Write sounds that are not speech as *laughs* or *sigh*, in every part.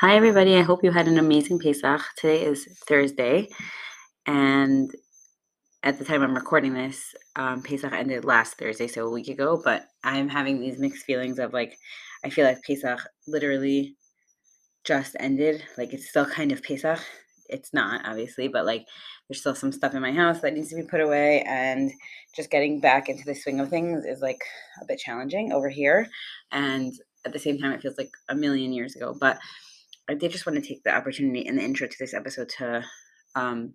Hi, everybody. I hope you had an amazing Pesach. Today is Thursday, and at the time I'm recording this, um, Pesach ended last Thursday, so a week ago. But I'm having these mixed feelings of like, I feel like Pesach literally just ended. Like, it's still kind of Pesach. It's not, obviously, but like, there's still some stuff in my house that needs to be put away, and just getting back into the swing of things is like a bit challenging over here. And at the same time, it feels like a million years ago. But I did just want to take the opportunity in the intro to this episode to um,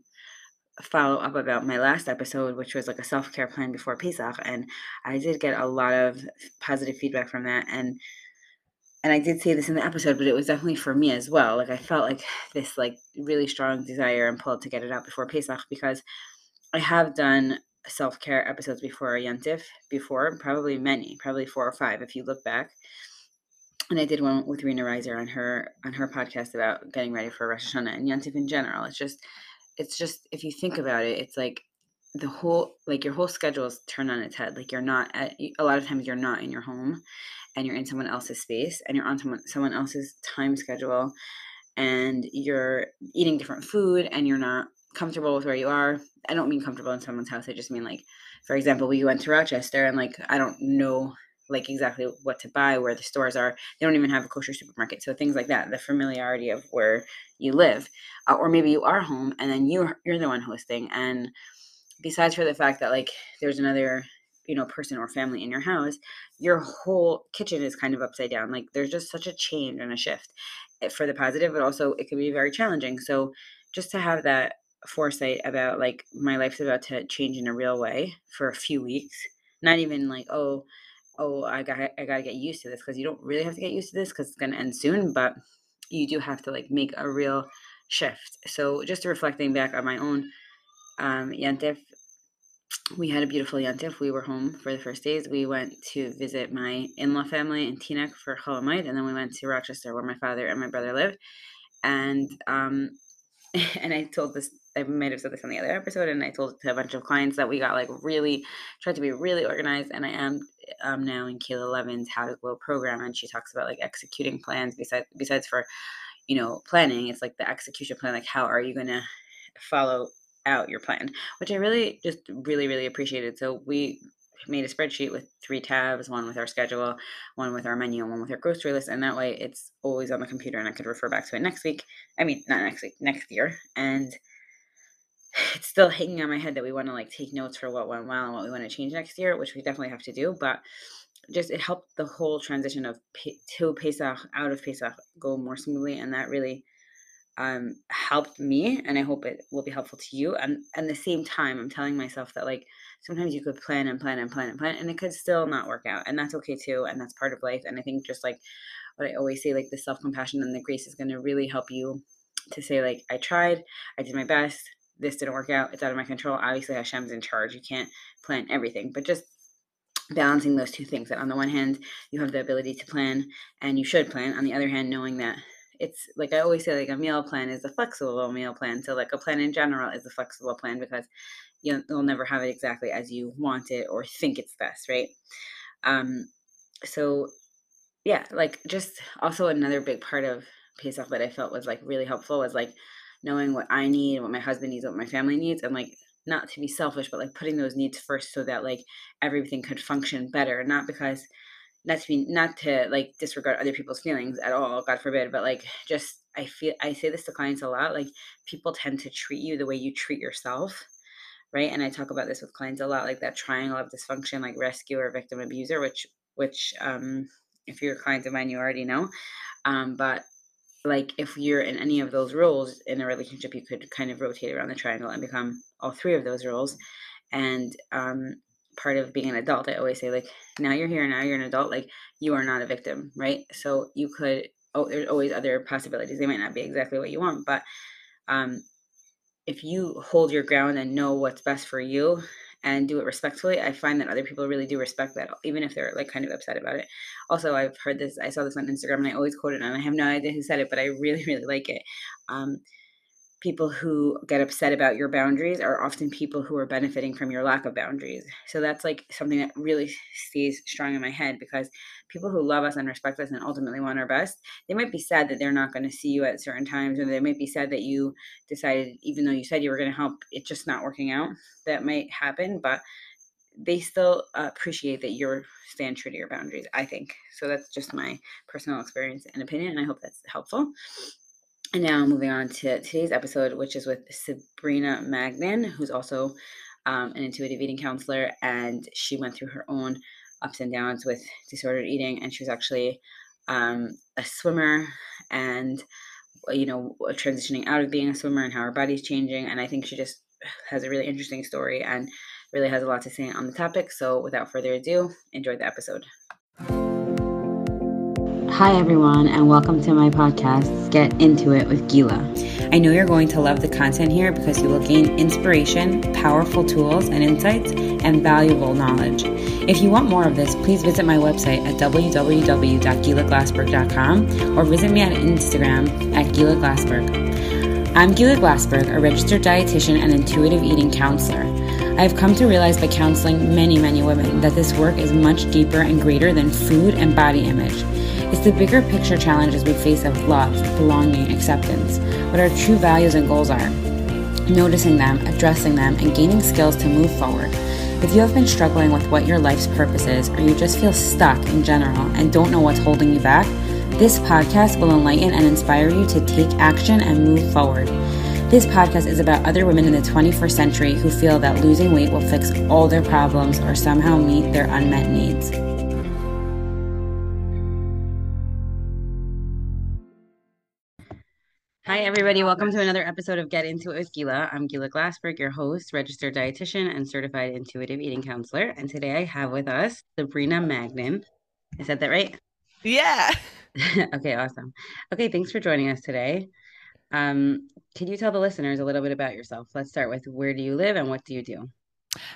follow up about my last episode, which was like a self care plan before Pesach, and I did get a lot of positive feedback from that, and and I did say this in the episode, but it was definitely for me as well. Like I felt like this like really strong desire and pull to get it out before Pesach because I have done self care episodes before Yantif before, probably many, probably four or five if you look back and I did one with Rena Reiser on her on her podcast about getting ready for Rosh Hashanah and Yantif in general. It's just, it's just if you think about it, it's like the whole like your whole schedule is turned on its head. Like you're not at a lot of times you're not in your home, and you're in someone else's space, and you're on someone someone else's time schedule, and you're eating different food, and you're not comfortable with where you are. I don't mean comfortable in someone's house. I just mean like, for example, we went to Rochester, and like I don't know like exactly what to buy, where the stores are. They don't even have a kosher supermarket. So things like that, the familiarity of where you live, uh, or maybe you are home and then you you're the one hosting. And besides for the fact that like there's another you know person or family in your house, your whole kitchen is kind of upside down. Like there's just such a change and a shift eh, for the positive, but also it can be very challenging. So just to have that foresight about like my life's about to change in a real way for a few weeks not even like oh oh, I got I got to get used to this because you don't really have to get used to this because it's going to end soon, but you do have to like make a real shift. So just reflecting back on my own um, Yantif, we had a beautiful Yantif. We were home for the first days. We went to visit my in-law family in Teaneck for Chol and then we went to Rochester where my father and my brother live. And um, *laughs* and I told this I might have said this on the other episode, and I told it to a bunch of clients that we got like really tried to be really organized, and I am um, now in Kayla Levin's How to Glow program, and she talks about like executing plans besides besides for you know planning. It's like the execution plan, like how are you to follow out your plan, which I really just really really appreciated. So we made a spreadsheet with three tabs one with our schedule one with our menu and one with our grocery list and that way it's always on the computer and i could refer back to it next week i mean not next week next year and it's still hanging on my head that we want to like take notes for what went well and what we want to change next year, which we definitely have to do. But just it helped the whole transition of to Pesach out of Pesach go more smoothly, and that really um, helped me. And I hope it will be helpful to you. And at the same time, I'm telling myself that like sometimes you could plan and plan and plan and plan, and it could still not work out, and that's okay too, and that's part of life. And I think just like what I always say, like the self compassion and the grace is going to really help you to say like I tried, I did my best this didn't work out. It's out of my control. Obviously, Hashem's in charge. You can't plan everything, but just balancing those two things. That on the one hand, you have the ability to plan, and you should plan. On the other hand, knowing that it's like I always say, like a meal plan is a flexible meal plan. So, like a plan in general is a flexible plan because you will never have it exactly as you want it or think it's best, right? Um, so yeah, like just also another big part of Pesach that I felt was like really helpful was like knowing what I need, what my husband needs, what my family needs, and like not to be selfish, but like putting those needs first so that like everything could function better. Not because not to be not to like disregard other people's feelings at all, God forbid, but like just I feel I say this to clients a lot, like people tend to treat you the way you treat yourself. Right. And I talk about this with clients a lot, like that triangle of dysfunction, like rescuer, victim, abuser, which which um if you're a client of mine, you already know. Um, but like if you're in any of those roles in a relationship, you could kind of rotate around the triangle and become all three of those roles. And um, part of being an adult, I always say, like, now you're here, now you're an adult, like, you are not a victim, right? So you could, oh, there's always other possibilities. They might not be exactly what you want, but um, if you hold your ground and know what's best for you and do it respectfully, I find that other people really do respect that, even if they're like kind of upset about it. Also, I've heard this, I saw this on Instagram and I always quote it, and I have no idea who said it, but I really, *laughs* really like it. Um, people who get upset about your boundaries are often people who are benefiting from your lack of boundaries. So that's like something that really stays strong in my head because people who love us and respect us and ultimately want our best, they might be sad that they're not going to see you at certain times, or they might be sad that you decided, even though you said you were going to help, it's just not working out. That might happen, but they still appreciate that you're stand true to your boundaries, I think. So that's just my personal experience and opinion, and I hope that's helpful. And now moving on to today's episode, which is with Sabrina Magnan, who's also um, an intuitive eating counselor, and she went through her own ups and downs with disordered eating, and she was actually um, a swimmer and you know transitioning out of being a swimmer and how her body's changing and i think she just has a really interesting story and really has a lot to say on the topic. So without further ado enjoy the episode Hi, everyone, and welcome to my podcast, Get Into It with Gila. I know you're going to love the content here because you will gain inspiration, powerful tools and insights, and valuable knowledge. If you want more of this, please visit my website at www.gilaglassberg.com or visit me on Instagram at Gila Glassberg. I'm Gila Glassberg, a registered dietitian and intuitive eating counselor. I have come to realize by counseling many, many women that this work is much deeper and greater than food and body image. It's the bigger picture challenges we face of love, belonging, acceptance, what our true values and goals are, noticing them, addressing them, and gaining skills to move forward. If you have been struggling with what your life's purpose is, or you just feel stuck in general and don't know what's holding you back, this podcast will enlighten and inspire you to take action and move forward. This podcast is about other women in the 21st century who feel that losing weight will fix all their problems or somehow meet their unmet needs. Hi, everybody. Welcome to another episode of Get Into It with Gila. I'm Gila Glassberg, your host, registered dietitian, and certified intuitive eating counselor. And today I have with us Sabrina Magnan. I said that right? Yeah. *laughs* okay, awesome. Okay, thanks for joining us today. Um, can you tell the listeners a little bit about yourself? Let's start with where do you live and what do you do?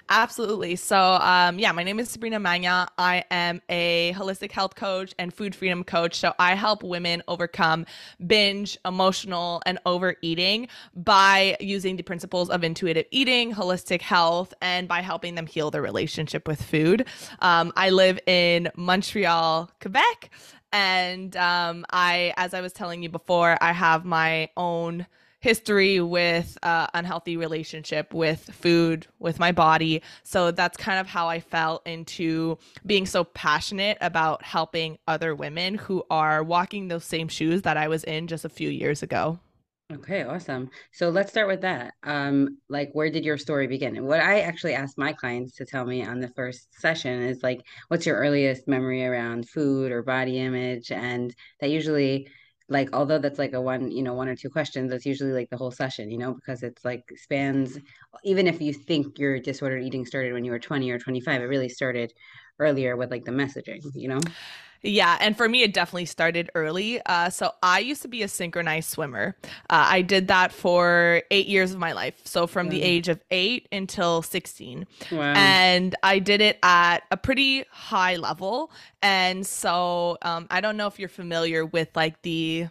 Absolutely. So, um, yeah, my name is Sabrina Magnan. I am a holistic health coach and food freedom coach. So, I help women overcome binge, emotional, and overeating by using the principles of intuitive eating, holistic health, and by helping them heal their relationship with food. Um, I live in Montreal, Quebec. And um, I, as I was telling you before, I have my own history with uh, unhealthy relationship with food with my body so that's kind of how i fell into being so passionate about helping other women who are walking those same shoes that i was in just a few years ago Okay, awesome. So let's start with that. Um, like where did your story begin? And what I actually asked my clients to tell me on the first session is like, what's your earliest memory around food or body image? And that usually like although that's like a one you know one or two questions that's usually like the whole session you know because it's like spans even if you think your disordered eating started when you were 20 or 25 it really started earlier with like the messaging you know yeah, and for me, it definitely started early. Uh, so I used to be a synchronized swimmer. Uh, I did that for eight years of my life. So from the age of eight until 16. Wow. And I did it at a pretty high level. And so um, I don't know if you're familiar with like the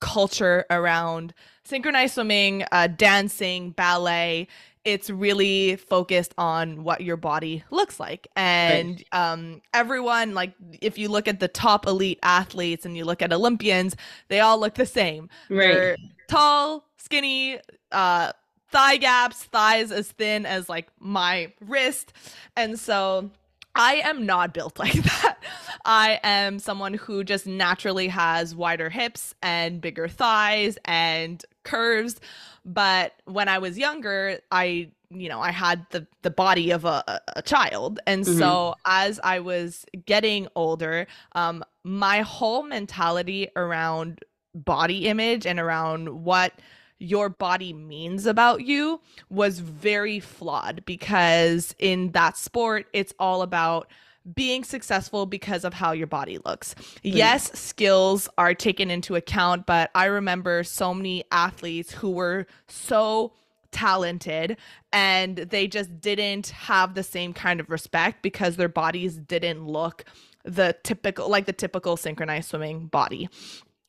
culture around synchronized swimming, uh, dancing, ballet it's really focused on what your body looks like and right. um, everyone like if you look at the top elite athletes and you look at olympians they all look the same right. they're tall skinny uh, thigh gaps thighs as thin as like my wrist and so I am not built *laughs* like that. I am someone who just naturally has wider hips and bigger thighs and curves. But when I was younger, I you know i had the the body of a, a child and mm-hmm. so as i was getting older um my whole mentality around body image and around what your body means about you was very flawed because in that sport it's all about being successful because of how your body looks. Yes, skills are taken into account, but I remember so many athletes who were so talented and they just didn't have the same kind of respect because their bodies didn't look the typical like the typical synchronized swimming body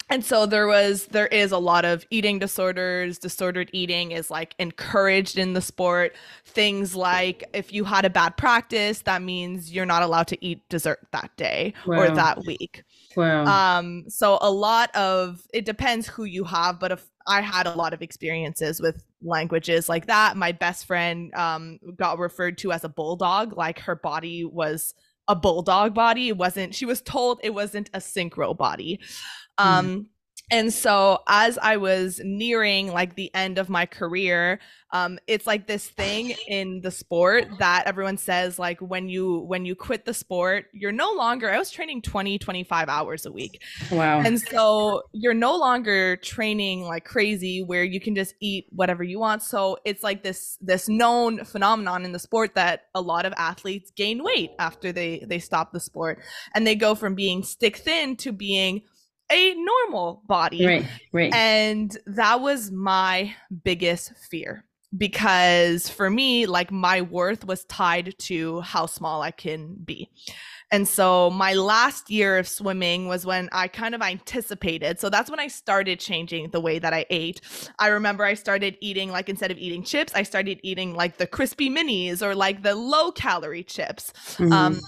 and so there was there is a lot of eating disorders disordered eating is like encouraged in the sport things like if you had a bad practice that means you're not allowed to eat dessert that day wow. or that week wow. um so a lot of it depends who you have but if i had a lot of experiences with languages like that my best friend um got referred to as a bulldog like her body was a bulldog body it wasn't she was told it wasn't a synchro body. Um, mm. And so as I was nearing like the end of my career, um, it's like this thing in the sport that everyone says like when you when you quit the sport, you're no longer I was training 20, 25 hours a week. Wow. And so you're no longer training like crazy where you can just eat whatever you want. So it's like this this known phenomenon in the sport that a lot of athletes gain weight after they they stop the sport and they go from being stick thin to being a normal body. Right, right. And that was my biggest fear because for me, like my worth was tied to how small I can be. And so my last year of swimming was when I kind of anticipated. So that's when I started changing the way that I ate. I remember I started eating like instead of eating chips, I started eating like the crispy minis or like the low calorie chips. Mm-hmm. Um,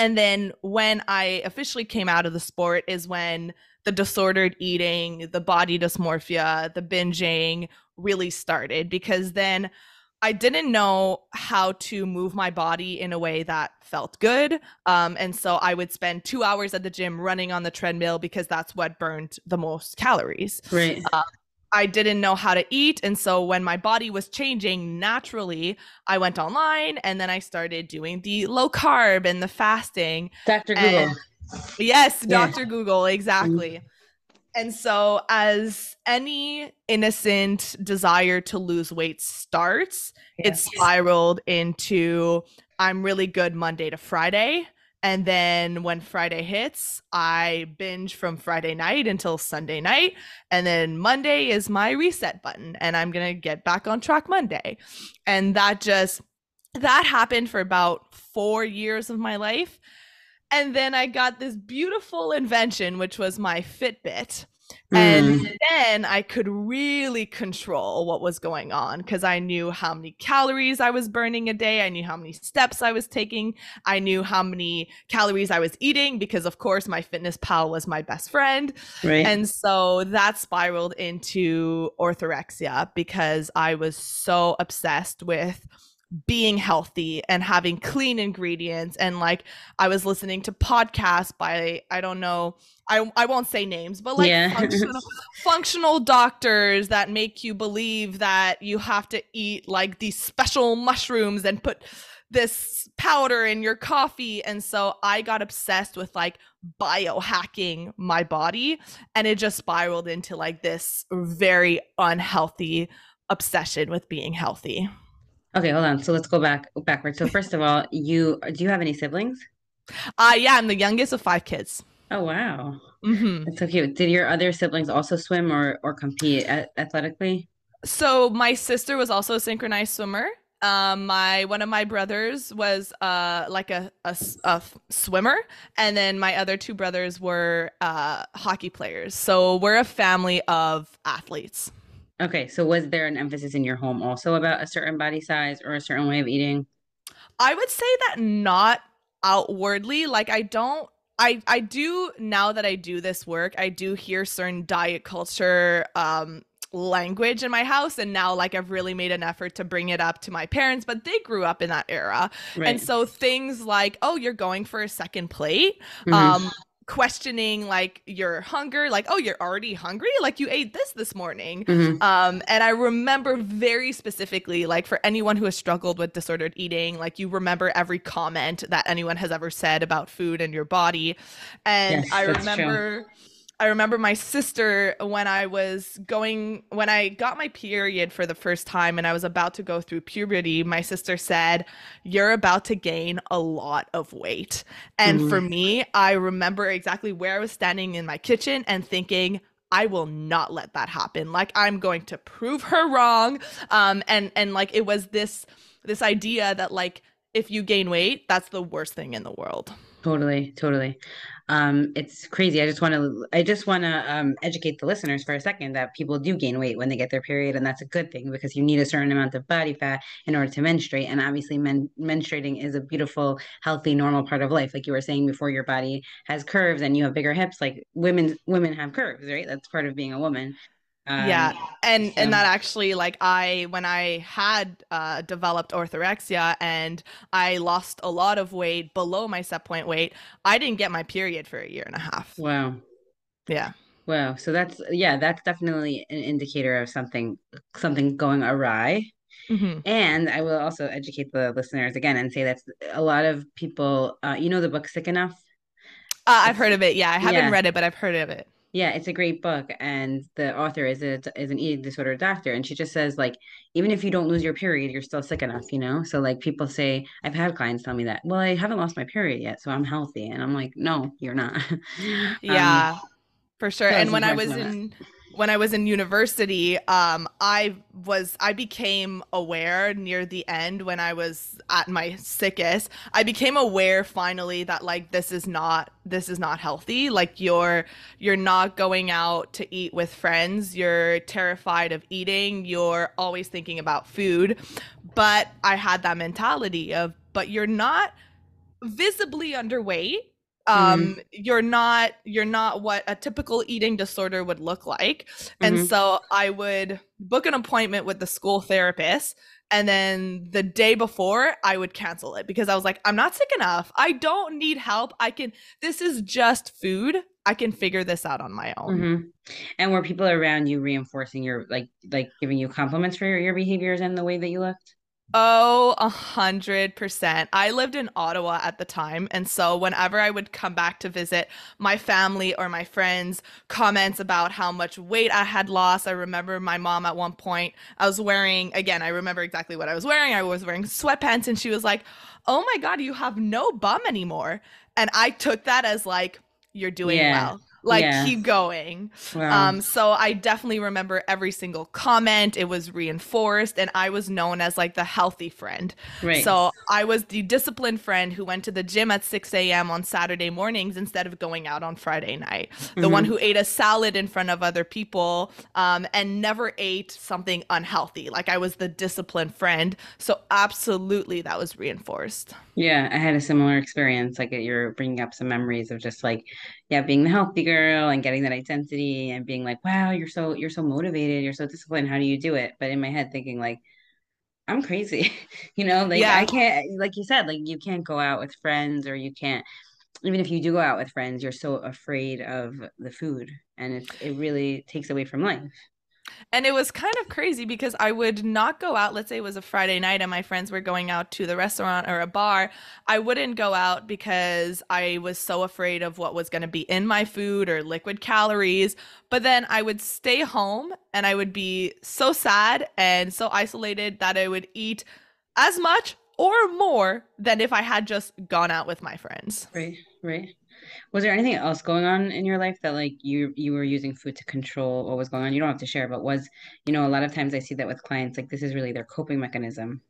and then when I officially came out of the sport is when the disordered eating, the body dysmorphia, the binging really started because then I didn't know how to move my body in a way that felt good. Um, and so I would spend two hours at the gym running on the treadmill because that's what burned the most calories. Right. Uh, I didn't know how to eat. And so when my body was changing naturally, I went online and then I started doing the low carb and the fasting. Dr. Google. Yes, Dr. Google, exactly. Mm-hmm. And so, as any innocent desire to lose weight starts, yes. it spiraled into I'm really good Monday to Friday. And then when Friday hits, I binge from Friday night until Sunday night. And then Monday is my reset button, and I'm going to get back on track Monday. And that just, that happened for about four years of my life. And then I got this beautiful invention, which was my Fitbit. Mm. And then I could really control what was going on because I knew how many calories I was burning a day. I knew how many steps I was taking. I knew how many calories I was eating because, of course, my fitness pal was my best friend. Right. And so that spiraled into orthorexia because I was so obsessed with being healthy and having clean ingredients and like I was listening to podcasts by I don't know I I won't say names but like yeah. functional, *laughs* functional doctors that make you believe that you have to eat like these special mushrooms and put this powder in your coffee and so I got obsessed with like biohacking my body and it just spiraled into like this very unhealthy obsession with being healthy. Okay, hold on. So let's go back backwards. So first of all, you do you have any siblings? Uh yeah, I'm the youngest of five kids. Oh wow, mm-hmm. that's so cute. Did your other siblings also swim or or compete athletically? So my sister was also a synchronized swimmer. Um, my one of my brothers was uh like a, a, a swimmer, and then my other two brothers were uh hockey players. So we're a family of athletes. Okay, so was there an emphasis in your home also about a certain body size or a certain way of eating? I would say that not outwardly. Like I don't I I do now that I do this work, I do hear certain diet culture um language in my house and now like I've really made an effort to bring it up to my parents but they grew up in that era right. and so things like oh you're going for a second plate mm-hmm. um questioning like your hunger like oh you're already hungry like you ate this this morning mm-hmm. um and i remember very specifically like for anyone who has struggled with disordered eating like you remember every comment that anyone has ever said about food and your body and yes, i remember true. I remember my sister when I was going when I got my period for the first time and I was about to go through puberty, my sister said, "You're about to gain a lot of weight." And mm-hmm. for me, I remember exactly where I was standing in my kitchen and thinking, I will not let that happen. Like I'm going to prove her wrong. Um and and like it was this this idea that like if you gain weight, that's the worst thing in the world. Totally, totally. Um, it's crazy. I just want to, I just want to um, educate the listeners for a second that people do gain weight when they get their period, and that's a good thing because you need a certain amount of body fat in order to menstruate. And obviously, men menstruating is a beautiful, healthy, normal part of life. Like you were saying before, your body has curves and you have bigger hips. Like women, women have curves, right? That's part of being a woman. Um, yeah, and so. and that actually like I when I had uh, developed orthorexia and I lost a lot of weight below my set point weight, I didn't get my period for a year and a half. Wow. Yeah. Wow. So that's yeah, that's definitely an indicator of something something going awry. Mm-hmm. And I will also educate the listeners again and say that a lot of people, uh, you know, the book Sick Enough. Uh, I've heard of it. Yeah, I haven't yeah. read it, but I've heard of it. Yeah, it's a great book, and the author is a is an eating disorder doctor, and she just says like even if you don't lose your period, you're still sick enough, you know. So like people say, I've had clients tell me that, well, I haven't lost my period yet, so I'm healthy, and I'm like, no, you're not. *laughs* yeah, um, for sure. And when I was in when I was in university, um, I was I became aware near the end when I was at my sickest. I became aware finally that like this is not this is not healthy. Like you're you're not going out to eat with friends. You're terrified of eating. You're always thinking about food. But I had that mentality of but you're not visibly underweight um mm-hmm. you're not you're not what a typical eating disorder would look like mm-hmm. and so i would book an appointment with the school therapist and then the day before i would cancel it because i was like i'm not sick enough i don't need help i can this is just food i can figure this out on my own mm-hmm. and were people around you reinforcing your like like giving you compliments for your, your behaviors and the way that you looked Oh, a hundred percent. I lived in Ottawa at the time. And so whenever I would come back to visit my family or my friends, comments about how much weight I had lost. I remember my mom at one point, I was wearing, again, I remember exactly what I was wearing. I was wearing sweatpants and she was like, Oh my God, you have no bum anymore. And I took that as like, you're doing yeah. well like yeah. keep going. Wow. um so i definitely remember every single comment. It was reinforced and i was known as like the healthy friend. Right. So i was the disciplined friend who went to the gym at 6 a.m on saturday mornings instead of going out on friday night. The mm-hmm. one who ate a salad in front of other people um and never ate something unhealthy. Like i was the disciplined friend. So absolutely that was reinforced. Yeah i had a similar experience. Like you're bringing up some memories of just like yeah being the healthy girl and getting that identity and being like wow you're so you're so motivated you're so disciplined how do you do it? But in my head thinking like i'm crazy. *laughs* You know like yeah. i can't like you said like you can't go out with friends or you can't even if you do go out with friends you're so afraid of the food and it, it really takes away from life and it was kind of crazy because I would not go out. Let's say it was a Friday night and my friends were going out to the restaurant or a bar. I wouldn't go out because I was so afraid of what was going to be in my food or liquid calories. But then I would stay home and I would be so sad and so isolated that I would eat as much or more than if I had just gone out with my friends. Right, right was there anything else going on in your life that like you you were using food to control what was going on you don't have to share but was you know a lot of times i see that with clients like this is really their coping mechanism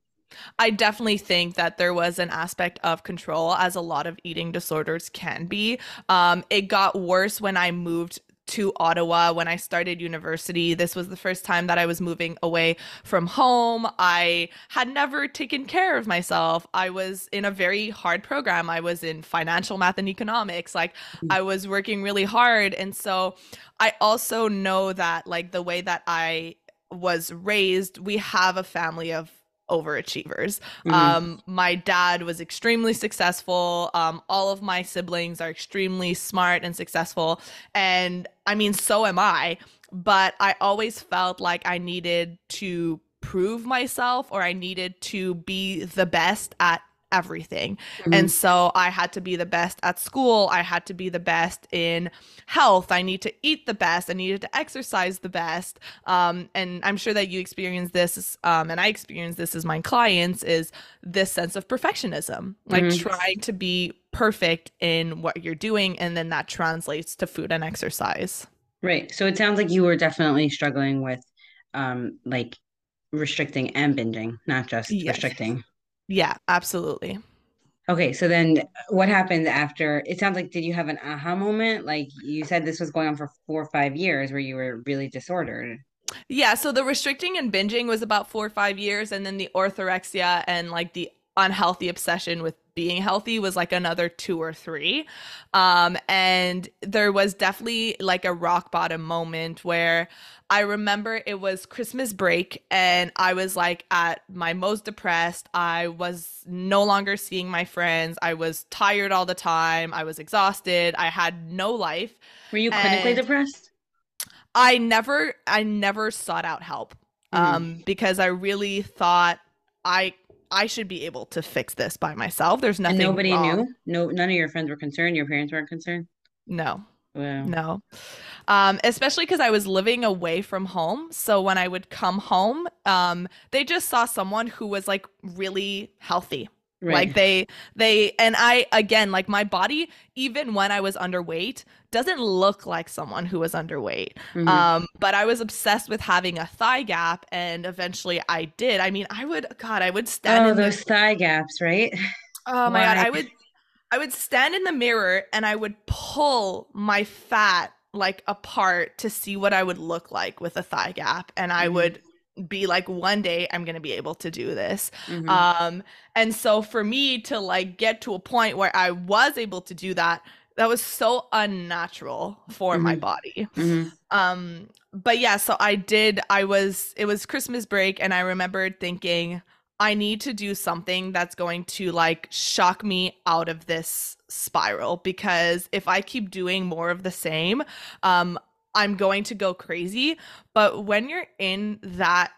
I definitely think that there was an aspect of control, as a lot of eating disorders can be. Um, it got worse when I moved to Ottawa when I started university. This was the first time that I was moving away from home. I had never taken care of myself. I was in a very hard program. I was in financial math and economics. Like mm. I was working really hard. And so I also know that like the way that I was raised, we have a family of overachievers. Mm-hmm. Um, my dad was extremely successful. Um, all of my siblings are extremely smart and successful. And I mean, so am I. But I always felt like I needed to prove myself or I needed to be the best at everything. Mm-hmm. And so I had to be the best at school. I had to be the best in health. I need to eat the best. I needed to exercise the best. Um, and I'm sure that you experience this, um, and I experience this as my clients, is this sense of perfectionism, like mm-hmm. trying to be perfect in what you're doing. And then that translates to food and exercise. Right. So it sounds like you were definitely struggling with um, like restricting and binging, not just yes. restricting. Yeah, absolutely. Okay, so then what happened after? It sounds like did you have an aha moment? Like you said this was going on for 4 or 5 years where you were really disordered. Yeah, so the restricting and binging was about 4 or 5 years and then the orthorexia and like the unhealthy obsession with being healthy was like another two or three. Um, and there was definitely like a rock bottom moment where I remember it was Christmas break and I was like at my most depressed. I was no longer seeing my friends. I was tired all the time. I was exhausted. I had no life. Were you clinically depressed? I never I never sought out help. Mm-hmm. Um because I really thought I I should be able to fix this by myself. There's nothing. And nobody wrong. knew. No, none of your friends were concerned. Your parents weren't concerned. No. Wow. No. Um, especially because I was living away from home. So when I would come home, um, they just saw someone who was like really healthy. Right. Like they they and I again like my body even when I was underweight doesn't look like someone who was underweight. Mm-hmm. Um but I was obsessed with having a thigh gap and eventually I did. I mean, I would god, I would stand Oh, those the, thigh gaps, right? *laughs* Oh my god, I would I would stand in the mirror and I would pull my fat like apart to see what I would look like with a thigh gap and I mm-hmm. would be like one day i'm going to be able to do this mm-hmm. um and so for me to like get to a point where i was able to do that that was so unnatural for mm-hmm. my body mm-hmm. um but yeah so i did i was it was christmas break and i remembered thinking i need to do something that's going to like shock me out of this spiral because if i keep doing more of the same um I'm going to go crazy. But when you're in that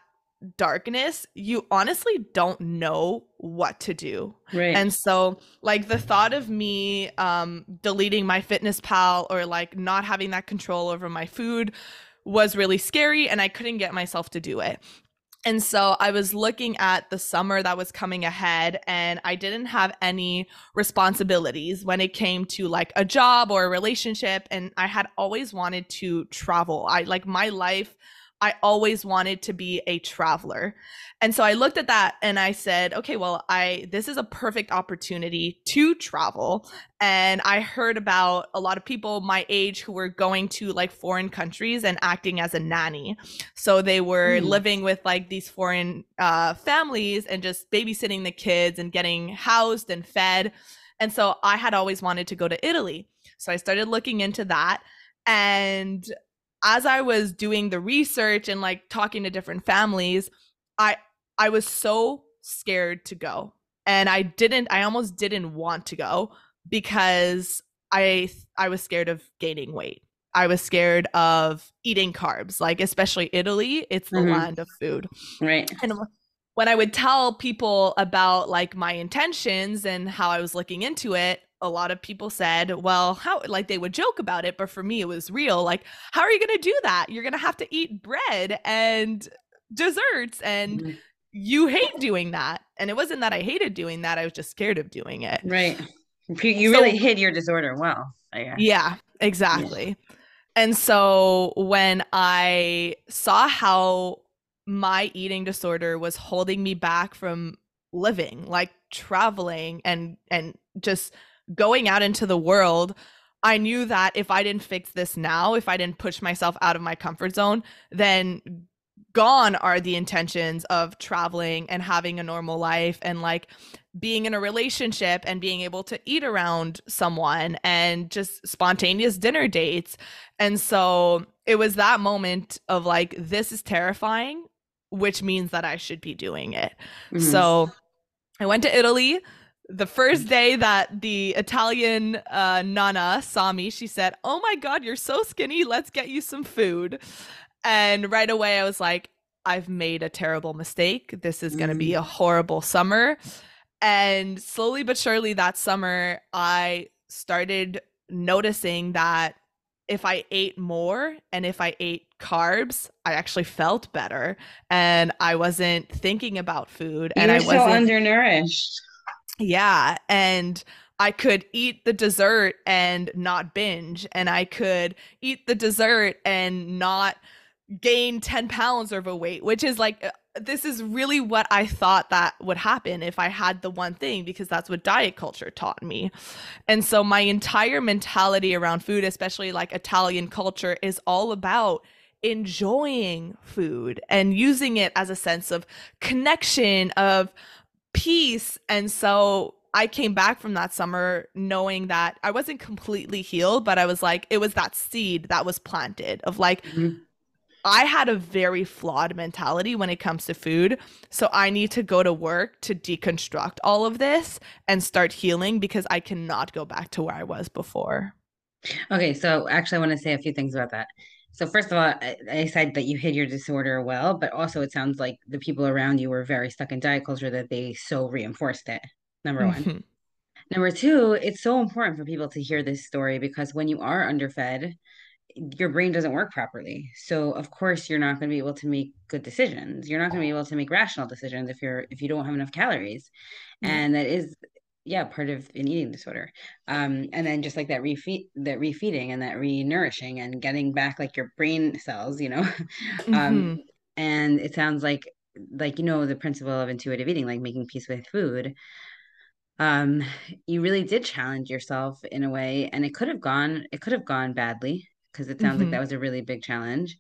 darkness, you honestly don't know what to do. Right. And so like the thought of me um deleting my fitness pal or like not having that control over my food was really scary and I couldn't get myself to do it. And so I was looking at the summer that was coming ahead, and I didn't have any responsibilities when it came to like a job or a relationship. And I had always wanted to travel. I like my life I always wanted to be a traveler. And so I looked at that and I said, okay, well, I this is a perfect opportunity to travel. And I heard about a lot of people my age who were going to like foreign countries and acting as a nanny. So they were mm. living with like these foreign uh, families and just babysitting the kids and getting housed and fed. And so I had always wanted to go to Italy. So I started looking into that and as I was doing the research and like talking to different families, I I was so scared to go. And I didn't I almost didn't want to go because I I was scared of gaining weight. I was scared of eating carbs, like especially Italy, it's the mm-hmm. land of food. Right. And when I would tell people about like my intentions and how I was looking into it, a lot of people said, well, how like they would joke about it, but for me it was real. Like, how are you going to do that? You're going to have to eat bread and desserts and mm-hmm. you hate doing that. And it wasn't that I hated doing that, I was just scared of doing it. Right. You really hid your disorder well. Yeah, exactly. Yeah. And so when I saw how my eating disorder was holding me back from living, like traveling and and just going out into the world, I knew that if I didn't fix this now, if I didn't push myself out of my comfort zone, then gone are the intentions of traveling and having a normal life and like being in a relationship and being able to eat around someone and just spontaneous dinner dates. And so it was that moment of like, this is terrifying, which means that I should be doing it. Mm-hmm. So I went to Italy the first day that the Italian uh, Nana saw me, she said, Oh my God, you're so skinny. Let's get you some food. And right away, I was like, I've made a terrible mistake. This is going to be a mm. horrible summer. And slowly but surely, that summer, I started noticing that if I ate more and if I ate carbs, I actually felt better. And I wasn't thinking about food. And I wasn't so undernourished. Yeah. And I could eat the dessert and not binge, and I could eat the dessert and not gain 10 pounds overweight, which is like uh, this is really what I thought that would happen if I had the one thing because that's what diet culture taught me. And so my entire mentality around food, especially like Italian culture, is all about enjoying food and using it as a sense of connection, of peace. And so I came back from that summer knowing that I wasn't completely healed, but I was like, it was that seed that was planted of like, mm-hmm I had a very flawed mentality when it comes to food. So I need to go to work to deconstruct all of this and start healing because I cannot go back to where I was before. Okay, so actually, I want to say a few things about that. So first of all, I, I said that you hid your disorder well, but also it sounds like the people around you were very stuck in diet culture that they so reinforced it. Number one. Mm-hmm. Number two, it's so important for people to hear this story because when you are underfed, your brain doesn't work properly. So of course you're not going to be able to make good decisions. You're not going to be able to make rational decisions if you're if you don't have enough calories. Mm-hmm. And that is yeah, part of an eating disorder. Um, and then just like that refeed that refeeding and that re-nourishing and getting back like your brain cells, you know. *laughs* Um, mm-hmm. um, and it sounds like like you know the principle of intuitive eating, like making peace with food um you really did challenge yourself in a way and it could have gone it could have gone badly because it sounds mm-hmm. like that was a really big challenge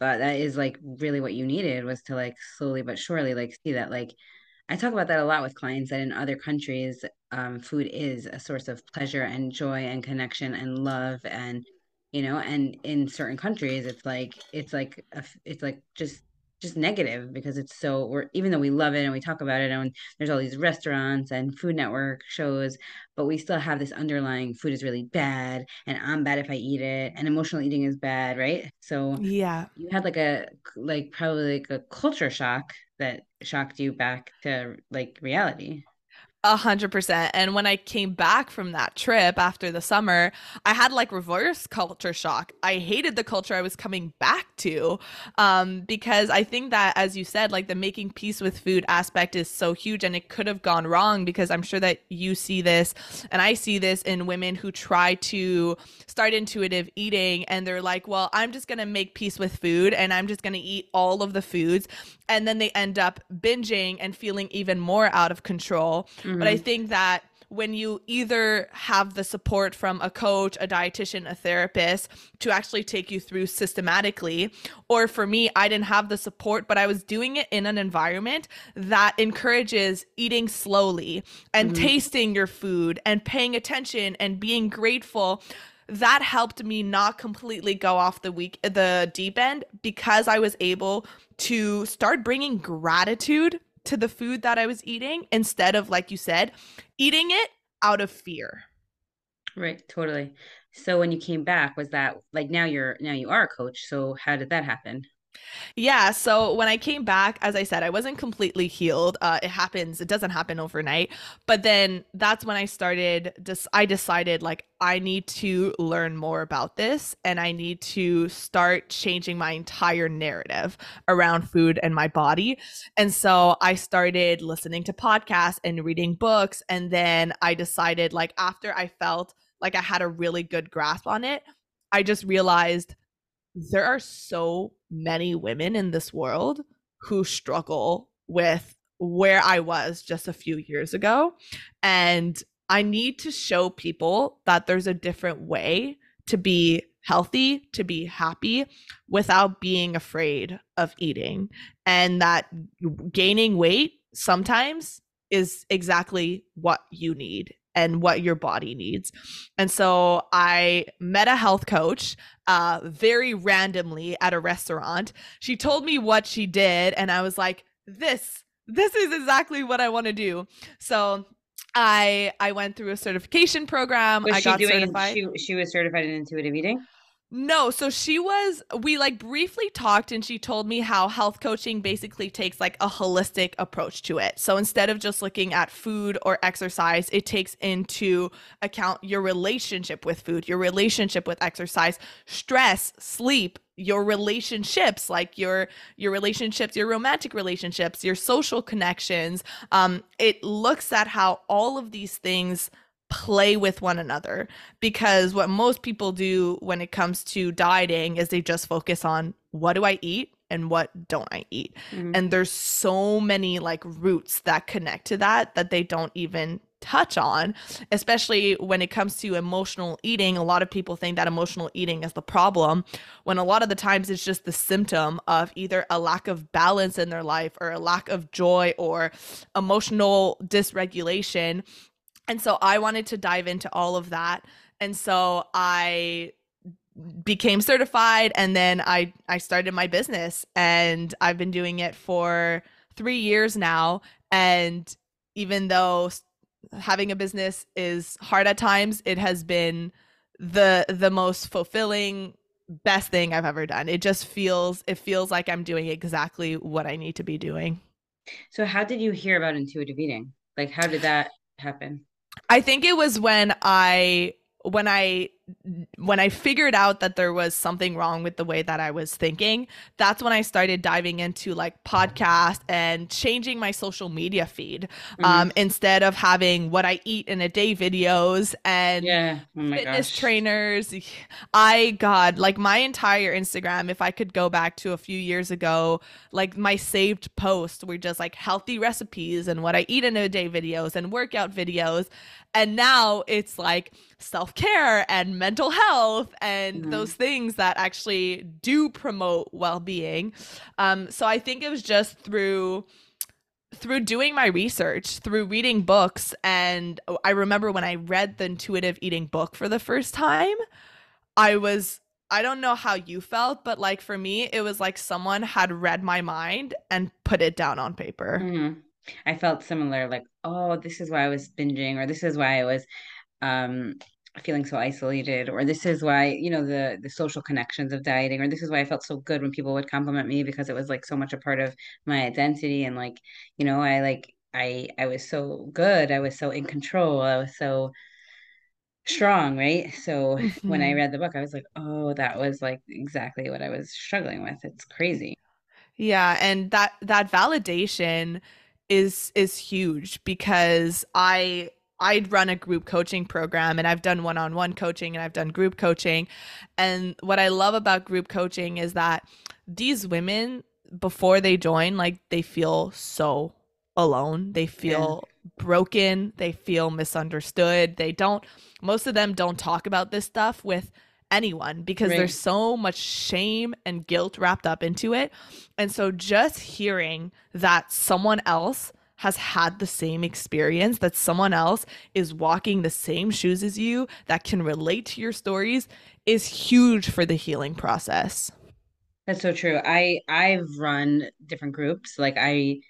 but that is like really what you needed was to like slowly but surely like see that like i talk about that a lot with clients that in other countries um, food is a source of pleasure and joy and connection and love and you know and in certain countries it's like it's like a, it's like just just negative because it's so we're even though we love it and we talk about it and there's all these restaurants and food network shows but we still have this underlying food is really bad and i'm bad if i eat it and emotional eating is bad right? So yeah. you had like a like probably like a culture shock that shocked you back to like reality a hundred percent. And when I came back from that trip after the summer, I had like reverse culture shock. I hated the culture I was coming back to um, because I think that, as you said, like the making peace with food aspect is so huge and it could have gone wrong because I'm sure that you see this and I see this in women who try to start intuitive eating and they're like, well, I'm just going to make peace with food and I'm just going to eat all of the foods. And then they end up binging and feeling even more out of control. Mm-hmm. But I mm-hmm. think that when you either have the support from a coach, a dietitian, a therapist to actually take you through systematically, or for me, I didn't have the support, but I was doing it in an environment that encourages eating slowly and mm-hmm. tasting your food and paying attention and being grateful that helped me not completely go off the week the deep end because I was able to start bringing gratitude to the food that I was eating instead of, like you said, eating it out of fear. Right, totally. So when you came back, was that like now you're now you are a coach? So how did that happen? Yeah. So when I came back, as I said, I wasn't completely healed. Uh, it happens. It doesn't happen overnight. But then that's when I started. Just I decided like I need to learn more about this, and I need to start changing my entire narrative around food and my body. And so I started listening to podcasts and reading books, and then I decided like after I felt like I had a really good grasp on it, I just realized there are so many women in this world who struggle with where I was just a few years ago. And I need to show people that there's a different way to be healthy, to be happy without being afraid of eating. And that gaining weight sometimes is exactly what you need and what your body needs. And so I met a health coach uh, very randomly at a restaurant. She told me what she did, and I was like, this, this is exactly what I want to do. So I I went through a certification program. Was I got doing, certified. She, she was certified in intuitive eating. No, so she was we like briefly talked and she told me how health coaching basically takes like a holistic approach to it. So instead of just looking at food or exercise, it takes into account your relationship with food, your relationship with exercise, stress, sleep, your relationships like your your relationships your romantic relationships your social connections um it looks at how all of these things play with one another because what most people do when it comes to dieting is they just focus on what do I eat and what don't I eat? Mm-hmm. And there's so many like roots that connect to that that they don't even touch on, especially when it comes to emotional eating. A lot of people think that emotional eating is the problem, when a lot of the times it's just the symptom of either a lack of balance in their life or a lack of joy or emotional dysregulation. And so I wanted to dive into all of that. And so I became certified and then I I started my business and I've been doing it for 3 years now and even though having a business is hard at times, it has been the the most fulfilling best thing I've ever done. It just feels it feels like I'm doing exactly what I need to be doing. So how did you hear about intuitive eating? Like how did that happen? I think it was when I when I when I figured out that there was something wrong with the way that I was thinking, that's when I started diving into like podcast and changing my social media feed. Mm-hmm. Um, instead of having what I eat in a day videos and yeah. oh fitness gosh. trainers. *laughs* I God, like my entire Instagram, if I could go back to a few years ago, like my saved posts were just like healthy recipes and what I eat in a day videos and workout videos. And now it's like self care and mental health and mm-hmm. those things that actually do promote well being. Um, so I think it was just through through doing my research, through reading books, and I remember when I read the intuitive eating book for the first time, I was I don't know how you felt, but like for me, it was like someone had read my mind and put it down on paper. Mm-hmm. I felt similar, like, oh, this is why I was binging, or this is why I was um feeling so isolated or this is why you know the the social connections of dieting or this is why i felt so good when people would compliment me because it was like so much a part of my identity and like you know i like i i was so good i was so in control i was so strong right so mm-hmm. when i mm-hmm. read the book i was like oh that was like exactly what i was struggling with it's crazy yeah and that that validation is is huge because i I'd run a group coaching program and I've done one on one coaching and I've done group coaching. And what I love about group coaching is that these women, before they join, like they feel so alone. They feel yeah. broken. They feel misunderstood. They don't, most of them don't talk about this stuff with anyone because right. there's so much shame and guilt wrapped up into it. And so just hearing that someone else has had the same experience, that someone else is walking the same shoes as you, that can relate to your stories, is huge for the healing process. That's so true. I I've run different groups. Like I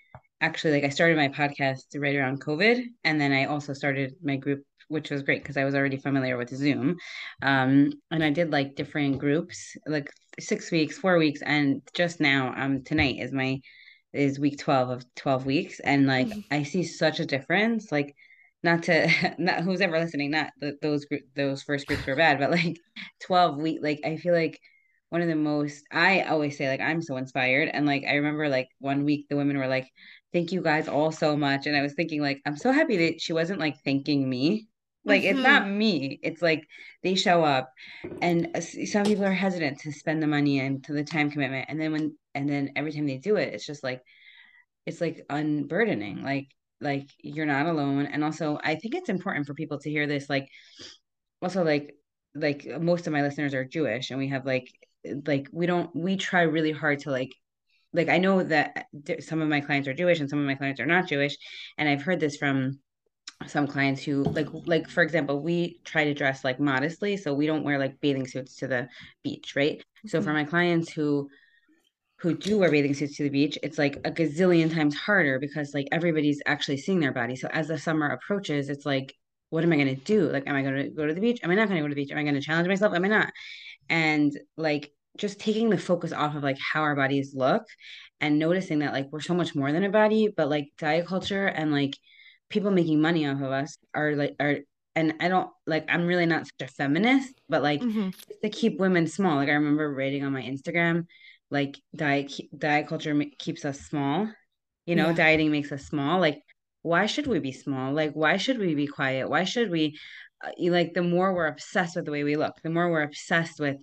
actually like I started my podcast right around COVID, and then I also started my group, which was great because I was already familiar with Zoom. Um, and I did like different groups, like six weeks, four weeks, and just now, um, tonight is my is week 12 of 12 weeks and like mm-hmm. i see such a difference like not to *laughs* not who's ever listening not those group those first groups were bad but like 12 week like i feel like one of the most i always say like i'm so inspired and like i remember like one week the women were like thank you guys all so much and i was thinking like i'm so happy that she wasn't like thanking me like mm-hmm. it's not me. It's like they show up and uh, some people are hesitant to spend the money and to the time commitment. And then when and then every time they do it it's just like it's like unburdening. Like like you're not alone. And also i think it's important for people to hear this like also like like most of my listeners are jewish and we have like like we don't we try really hard to like like i know that some of my clients are jewish and some of my clients are not jewish. And i've heard this from some clients who like like for example we try to dress like modestly so we don't wear like bathing suits to the beach right? Mm-hmm. so for mm-hmm. my clients who who do wear bathing suits to the beach it's like a gazillion times harder because like everybody's actually seeing their body. So as the summer approaches it's like what am i going to do? Like am i going to go to the beach? Am i not going to go to the beach? Am i going to challenge myself? Am i not? And like just taking the focus off of like how our bodies look and noticing that like we're so much more than a body but like diet culture and like people making money off of us are like are and I don't like I'm really not such a feminist, but like mm-hmm. to keep women small. Like I remember writing on my Instagram, like diet diet culture keeps us small. You know, yeah. dieting makes us small. Like why should we be small? Like why should we be quiet? Why should we uh, like the more we're obsessed with the way we look, the more we're obsessed with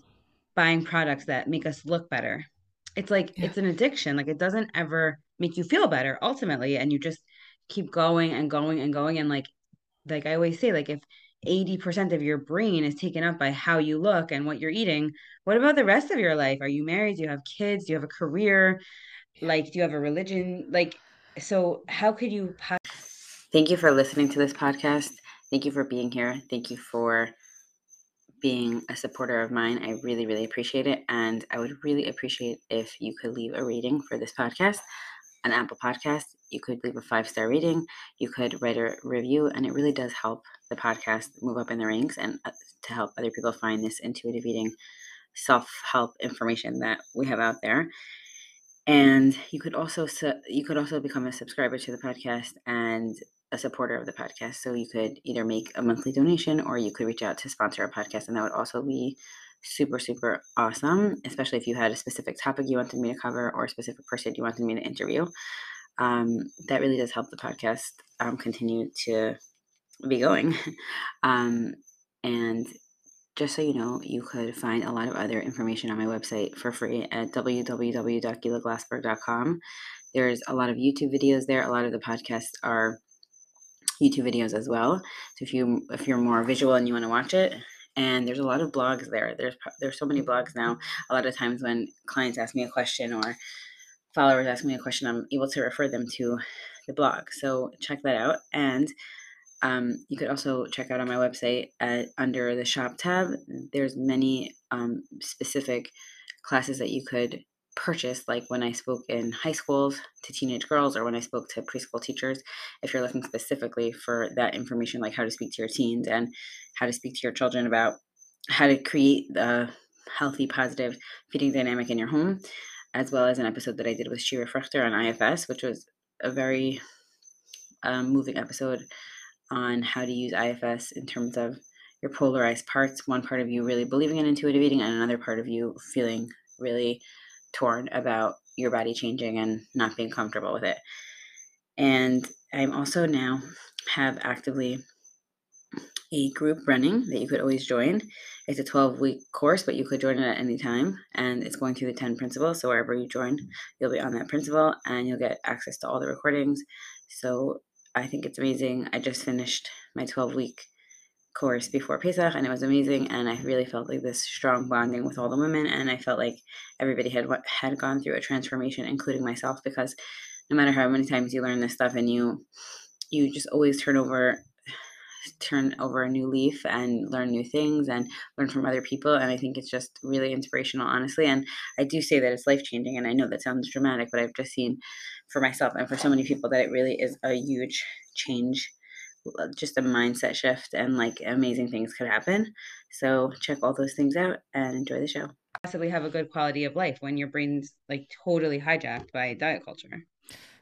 buying products that make us look better. it's like yeah. it's an addiction like it doesn't ever make you feel better ultimately and you just keep going and going and going. And like like i always say like if 80% of your brain is taken up by how you look and what you're eating what about the rest of your life? Are you married? Do you have kids? Do you have a career? Like do you have a religion? Like so how could you thank you for listening to this podcast. Thank you for being here. Thank you for being a supporter of mine. I really, really appreciate it. And I would really appreciate if you could leave a rating for this podcast an Apple Podcast. You could leave a five star rating. You could write a review, and it really does help the podcast move up in the ranks and uh, to help other people find this intuitive eating self help information that we have out there. And you could also you could also become a subscriber to the podcast and a supporter of the podcast. So you could either make a monthly donation or you could reach out to sponsor a podcast, and that would also be super, super awesome, especially if you had a specific topic you wanted me to cover or a specific person you wanted me to interview. Um, that really does help the podcast um, continue to be going. *laughs* um, and just so you know, you could find a lot of other information on my website for free at www.gilaglassberg.com. There's a lot of YouTube videos there. A lot of the podcasts are YouTube videos as well. So if you if you're more visual and you want to watch it, and there's a lot of blogs there. There's there's so many blogs now. A lot of times when clients ask me a question or followers ask me a question, I'm able to refer them to the blog. So check that out. And um, you could also check out on my website at under the shop tab. There's many um, specific classes that you could purchase, like when I spoke in high schools to teenage girls or when I spoke to preschool teachers, if you're looking specifically for that information, like how to speak to your teens and how to speak to your children about how to create the healthy, positive feeding dynamic in your home, as well as an episode that I did with Shira Frechter on IFS, which was a very um, moving episode on how to use IFS in terms of your polarized parts. One part of you really believing in intuitive eating, and another part of you feeling really torn about your body changing and not being comfortable with it. And I'm also now have actively a group running that you could always join. It's a 12 week course, but you could join it at any time. And it's going through the 10 principles. So wherever you join, you'll be on that principle and you'll get access to all the recordings. So I think it's amazing. I just finished my 12 week course before Pesach, and it was amazing. And I really felt like this strong bonding with all the women, and I felt like everybody had had gone through a transformation, including myself, because no matter how many times you learn this stuff, and you you just always turn over turn over a new leaf and learn new things and learn from other people and i think it's just really inspirational honestly and i do say that it's life changing and i know that sounds dramatic but i've just seen for myself and for so many people that it really is a huge change Uh, just a mindset shift and like amazing things could happen. So check all those things out and enjoy the show. Possibly have a good quality of life when your brain's like totally hijacked by diet culture.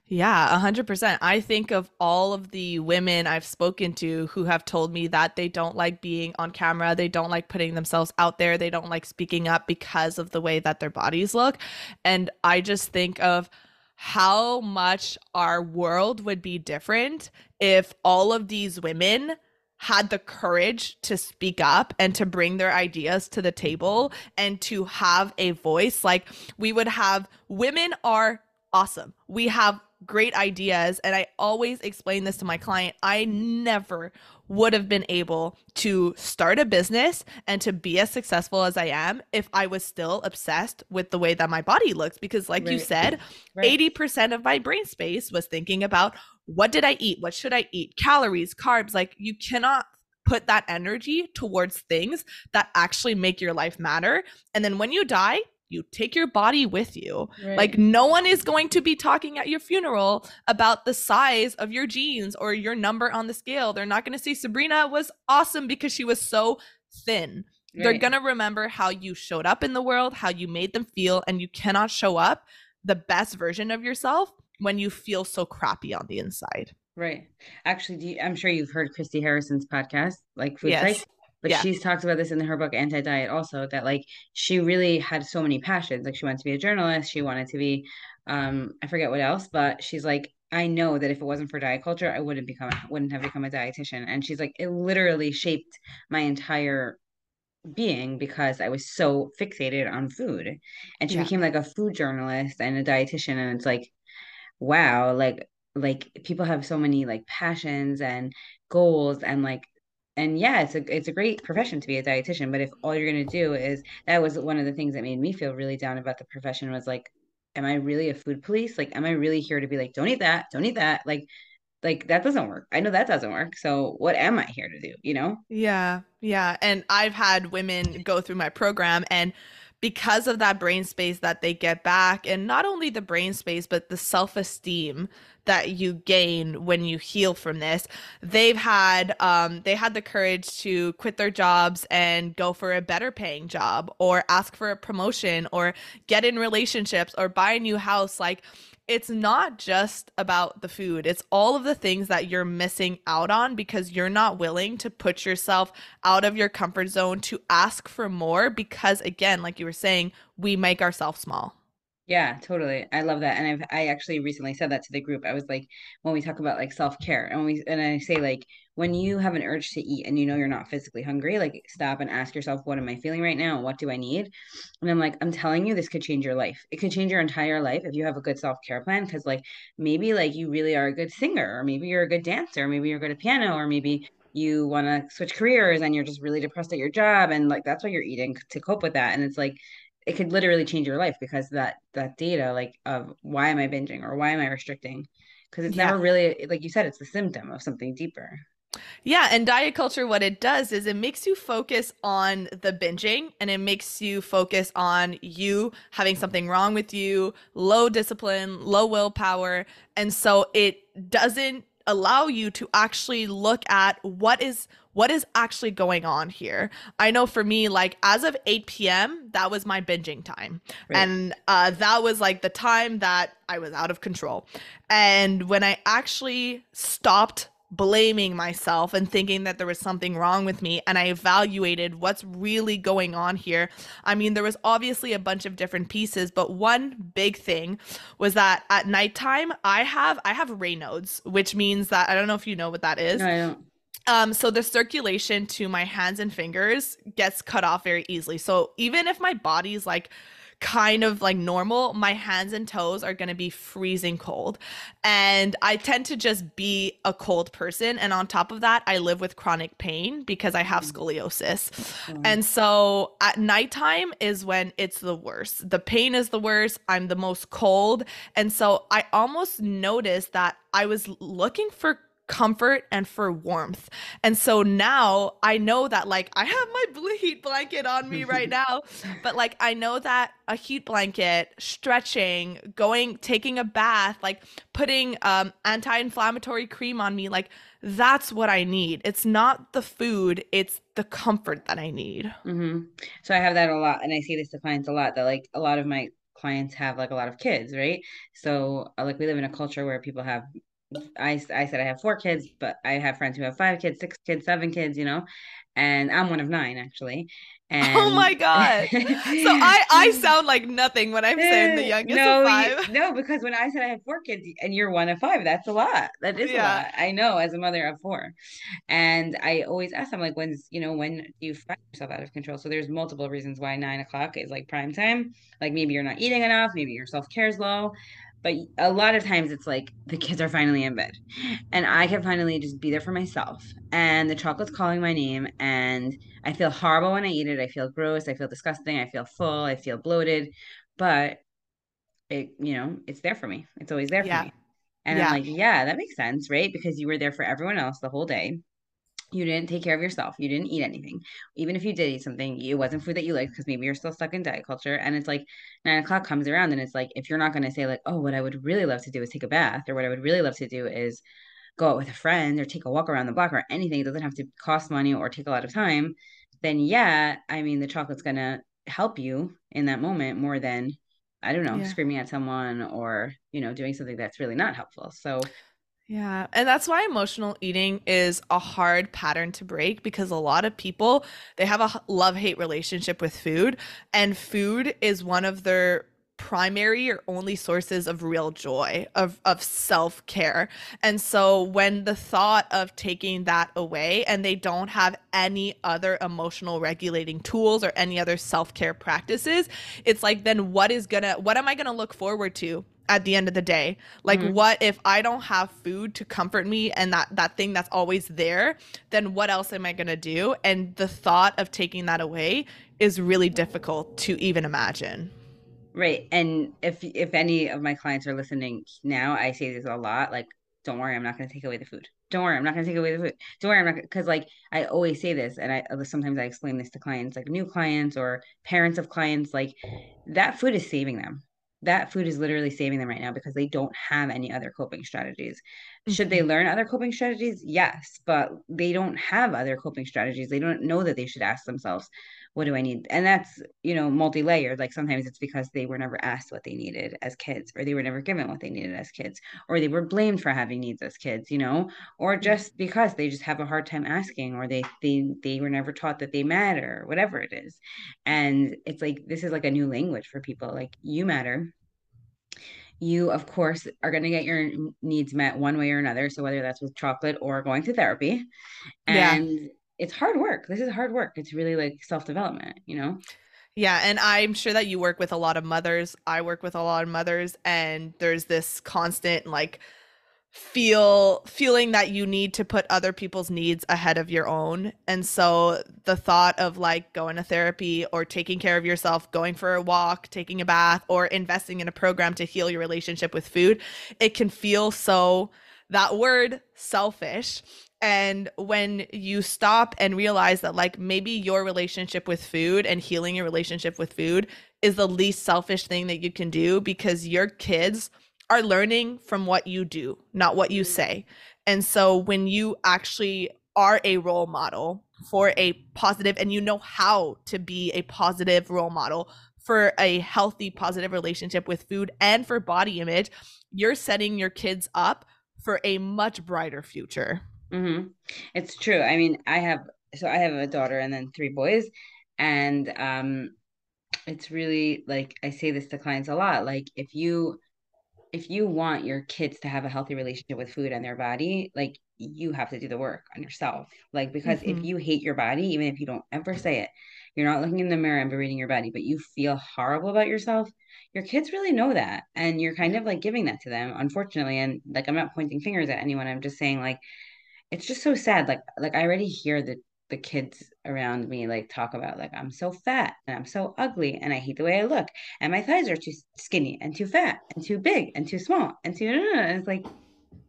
Yeah, 100%. I think of all of the women I've spoken to who have told me that they don't like being on camera, they don't like putting themselves out there, they don't like speaking up because of the way that their bodies look. And I just think of how much our world would be different if all of these women had the courage to speak up and to bring their ideas to the table and to have a voice. Like we would have women are awesome. We have great ideas. And I always explain this to my client. I never would have been able to start a business and to be as successful as I am if I was still obsessed with the way that my body looks. Because, like right. you said, right. 80% of my brain space was thinking about what did I eat? What should I eat? Calories, carbs. Like, you cannot put that energy towards things that actually make your life matter. And then when you die, you take your body with you. Right. Like no one is going to be talking at your funeral about the size of your jeans or your number on the scale. They're not going to say Sabrina was awesome because she was so thin. Right. They're going to remember how you showed up in the world, how you made them feel and you cannot show up the best version of yourself when you feel so crappy on the inside. Right. Actually, you, I'm sure you've heard Christy Harrison's podcast, like Food yes but yeah. she's talked about this in her book anti diet also that like she really had so many passions like she wanted to be a journalist she wanted to be um i forget what else but she's like i know that if it wasn't for diet culture i wouldn't become wouldn't have become a dietitian and she's like it literally shaped my entire being because I was so fixated on food. And she yeah. became like a food journalist and a dietitian. And it's like, wow, like like people have so many like passions and goals and like and yeah, it's a it's a great profession to be a dietitian. But if all you're gonna do is that was one of the things that made me feel really down about the profession was like, am I really a food police? Like, am I really here to be like, don't eat that, don't eat that? Like, like that doesn't work. I know that doesn't work. So what am I here to do? You know? Yeah, yeah. And I've had women go through my program and because of that brain space that they get back and not only the brain space but the self-esteem that you gain when you heal from this they've had um, they had the courage to quit their jobs and go for a better paying job or ask for a promotion or get in relationships or buy a new house like it's not just about the food. It's all of the things that you're missing out on because you're not willing to put yourself out of your comfort zone to ask for more because again, like you were saying, we make ourselves small. Yeah, totally. I love that. And I've I actually recently said that to the group. I was like, when we talk about like self-care and we and I say like when you have an urge to eat and you know you're not physically hungry, like stop and ask yourself, what am I feeling right now? What do I need? And I'm like, I'm telling you, this could change your life. It could change your entire life if you have a good self-care plan. Cause like maybe like you really are a good singer, or maybe you're a good dancer, maybe you're good at piano, or maybe you want to switch careers and you're just really depressed at your job and like that's why you're eating to cope with that and it's like it could literally change your life because that that data like of why am i binging or why am i restricting because it's yeah. never really like you said it's the symptom of something deeper yeah, and diet culture, what it does is it makes you focus on the binging and it makes you focus on you having something wrong with you, low discipline, low willpower. And so it doesn't allow you to actually look at what is what is actually going on here. I know for me, like as of 8 p.m., that was my binging time. Right. And uh, that was like the time that I was out of control. And when I actually stopped blaming myself and thinking that there was something wrong with me and I evaluated what's really going on here. I mean, there was obviously a bunch of different pieces, but one big thing was that at nighttime I have I have Raynaud's, which means that I don't know if you know what that is. No, I don't. Um, so the circulation to my hands and fingers gets cut off very easily. So even if my body's like kind of like normal, my hands and toes are going to be freezing cold. And I tend to just be a cold person. And on top of that, I live with chronic pain because I have mm. scoliosis. Mm. And so at nighttime is when it's the worst. The pain is the worst. I'm the most cold. And so I almost noticed that I was looking for comfort and for warmth. And so now I know that like I have my heat blanket on me *laughs* right now, but like I know that a heat blanket, stretching, going taking a bath, like putting um anti-inflammatory cream on me, like that's what I need. It's not the food, it's the comfort that I need. Mm-hmm. So I have that a lot and I see this to clients a lot that like a lot of my clients have like a lot of kids, right? So uh, like we live in a culture where people have I, I said I have four kids, but I have friends who have five kids, six kids, seven kids, you know, and I'm one of nine actually. Oh and oh my god! so I I *laughs* sound like nothing when I'm saying the eh, youngest no, of five. You, no, because when I said I have four kids and you're one of five, that's a lot. That is yeah. a lot. I know as a mother of four, and I always ask them like, when's you know when you find yourself out of control? So there's multiple reasons why nine o'clock is like prime time. Like maybe you're not eating enough, maybe your self care is low but a lot of times it's like the kids are finally in bed and I can finally just be there for myself. And the chocolate's calling my name and I feel horrible when I eat it. I feel gross. I feel disgusting. I feel full. I feel bloated. But it, you know, it's there for me. It's always there yeah. for me. And yeah. I'm like, yeah, that makes sense, right? Because you were there for everyone else the whole day you didn't take care of yourself. You didn't eat anything. Even if you did eat something, it wasn't food that you liked because maybe you're still stuck in diet culture. And it's like nine o'clock comes around and it's like, if you're not going to say, like, oh, what I would really love to do is take a bath, or what I would really love to do is go out with a friend or take a walk around the block or anything, it doesn't have to cost money or take a lot of time, then yeah, I mean, the chocolate's going to help you in that moment more than, I don't know, yeah. screaming at someone or, you know, doing something that's really not helpful. So, yeah. And that's why emotional eating is a hard pattern to break because a lot of people, they have a love hate relationship with food, and food is one of their primary or only sources of real joy of of self-care and so when the thought of taking that away and they don't have any other emotional regulating tools or any other self-care practices it's like then what is gonna what am i gonna look forward to at the end of the day like mm-hmm. what if i don't have food to comfort me and that that thing that's always there then what else am i going to do and the thought of taking that away is really difficult to even imagine Right. And if if any of my clients are listening now, I say this a lot like don't worry, I'm not going to take away the food. Don't worry, I'm not going to take away the food. Don't worry, I'm not because like I always say this, and I sometimes I explain this to clients, like new clients or parents of clients, like that food is saving them. That food is literally saving them right now because they don't have any other coping strategies. Mm-hmm. Should they mm-hmm. learn other coping strategies? Yes, but they don't have other coping strategies. They don't know that they should ask themselves, what do I need? And that's, you know, multi layered. Like sometimes it's because they were never asked what they needed as kids, or they were never given what they needed as kids, or they were blamed for having needs as kids, you know, or just because they just have a hard time asking, or they they they were never taught that they matter, whatever it is. And it's like this is like a new language for people. Like you matter. You, of course, are going to get your needs met one way or another. So, whether that's with chocolate or going to therapy. And yeah it's hard work. This is hard work. It's really like self development, you know? Yeah, and I'm sure that you work with a lot of mothers. I work with a lot of mothers, and there's this constant like feel feeling that you need to put other people's needs ahead of your own. And so the thought of like going to therapy or taking care of yourself, going for a walk, taking a bath, or investing in a program to heal your relationship with food, it can feel so that word selfish and when you stop and realize that like maybe your relationship with food and healing your relationship with food is the least selfish thing that you can do because your kids are learning from what you do not what you say. And so when you actually are a role model for a positive and you know how to be a positive role model for a healthy positive relationship with food and for body image you're setting your kids up for a much brighter future Mm-hmm. It's true. I mean, I have so I have a daughter and then three boys, and um, it's really like I say this to clients a lot. Like if you if you want your kids to have a healthy relationship with food and their body, like you have to do the work on yourself. Like because mm-hmm. if you hate your body, even if you don't ever say it, you're not looking in the mirror and berating your body, but you feel horrible about yourself, your kids really know that. And you're kind of like giving that to them, unfortunately. And like I'm not pointing fingers at anyone. I'm just saying like it's just so sad. Like like I already hear the the kids around me like talk about like I'm so fat and I'm so ugly and I hate the way I look and my thighs are too skinny and too fat and too big and too small and too and it's like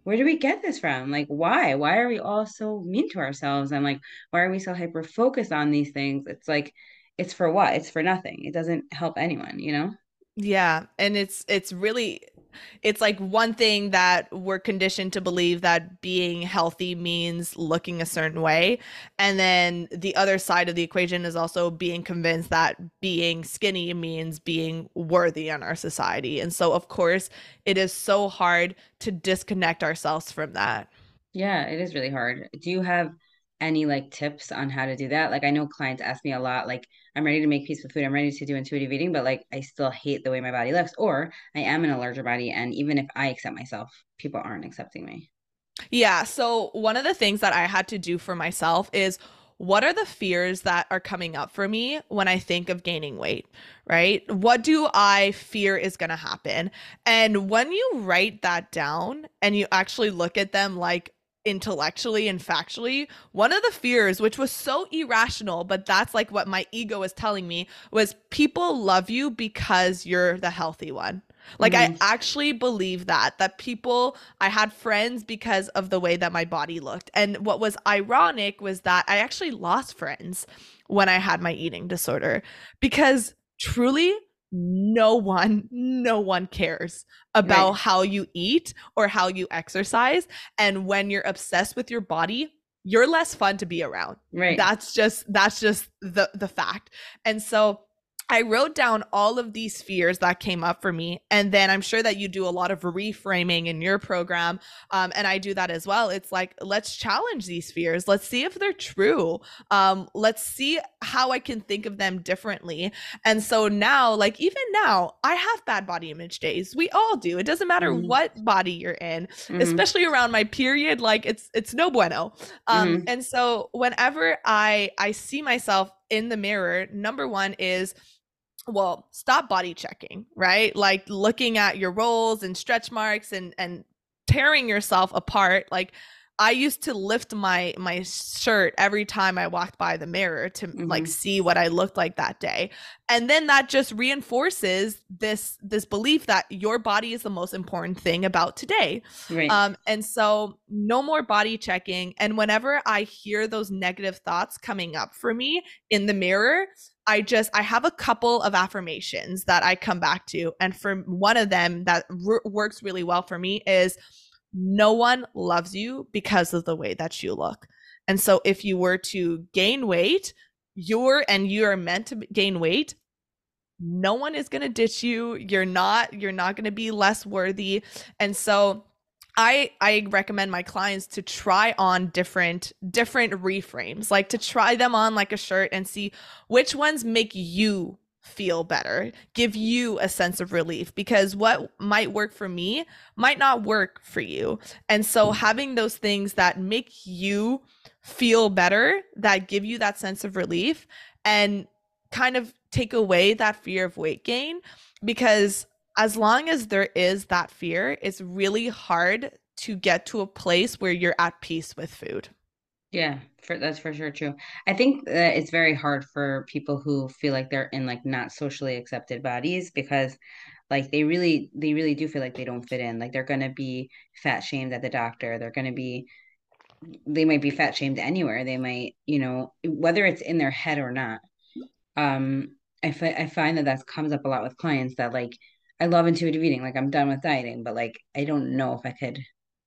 where do we get this from? Like why? Why are we all so mean to ourselves? And like why are we so hyper focused on these things? It's like it's for what? It's for nothing. It doesn't help anyone you know yeah and it's it's really it's like one thing that we're conditioned to believe that being healthy means looking a certain way and then the other side of the equation is also being convinced that being skinny means being worthy in our society and so of course it is so hard to disconnect ourselves from that. Yeah it is really hard. Do you have any like tips on how to do that? Like i know clients ask me a lot like I'm ready to make peace with food. I'm ready to do intuitive eating, but like I still hate the way my body looks, or I am in a larger body. And even if I accept myself, people aren't accepting me. Yeah. So, one of the things that I had to do for myself is what are the fears that are coming up for me when I think of gaining weight, right? What do I fear is going to happen? And when you write that down and you actually look at them like, intellectually and factually, one of the fears, which was so irrational, but that's like what my ego was telling me, was people love you because you're the healthy one. Like mm-hmm. I actually believe that that people I had friends because of the way that my body looked. And what was ironic was that I actually lost friends when I had my eating disorder because truly no one no one cares about right. how you eat or how you exercise. And when you're obsessed with your body you're less fun to be around. Right. That's just that's just the the fact. And so I wrote down all of these fears that came up for me. And then I'm sure that you do a lot of reframing in your program. Um, and I do that as well. It's like, let's challenge these fears. Let's see if they're true. Um, let's see how I can think of them differently. And so now, like, even now, I have bad body image days. We all do. It doesn't matter mm-hmm. what body you're in, mm-hmm. especially around my period. Like, it's, it's no bueno. Um, mm-hmm. And so whenever I, I see myself in the mirror, number one is, well stop body checking right? Like looking at your rolls and stretch marks and and tearing yourself apart. Like i used to lift my my shirt every time i walked by the mirror to mm-hmm. like see what i looked like that day. And then that just reinforces this this belief that your body is the most important thing about today. Right. um and so no more body checking. And whenever i hear those negative thoughts coming up for me in the mirror I just I have a couple of affirmations that I come back to and for one of them that r- works really well for me is no one loves you because of the way that you look. And so if you were to gain weight, you're and you are meant to gain weight, no one is going to ditch you. You're not you're not going to be less worthy. And so I I recommend my clients to try on different different reframes, like to try them on like a shirt and see which ones make you feel better, give you a sense of relief because what might work for me might not work for you. And so having those things that make you feel better, that give you that sense of relief and kind of take away that fear of weight gain because as long as there is that fear, it's really hard to get to a place where you're at peace with food. Yeah, for that's for sure true. I think that it's very hard for people who feel like they're in like not socially accepted bodies because like they really they really do feel like they don't fit in. Like they're going to be fat shamed at the doctor. They're going to be they might be fat shamed anywhere. They might, you know, whether it's in their head or not. Um I, fi- I find that that comes up a lot with clients that like I love intuitive eating. Like I'm done with dieting, but like I don't know if I could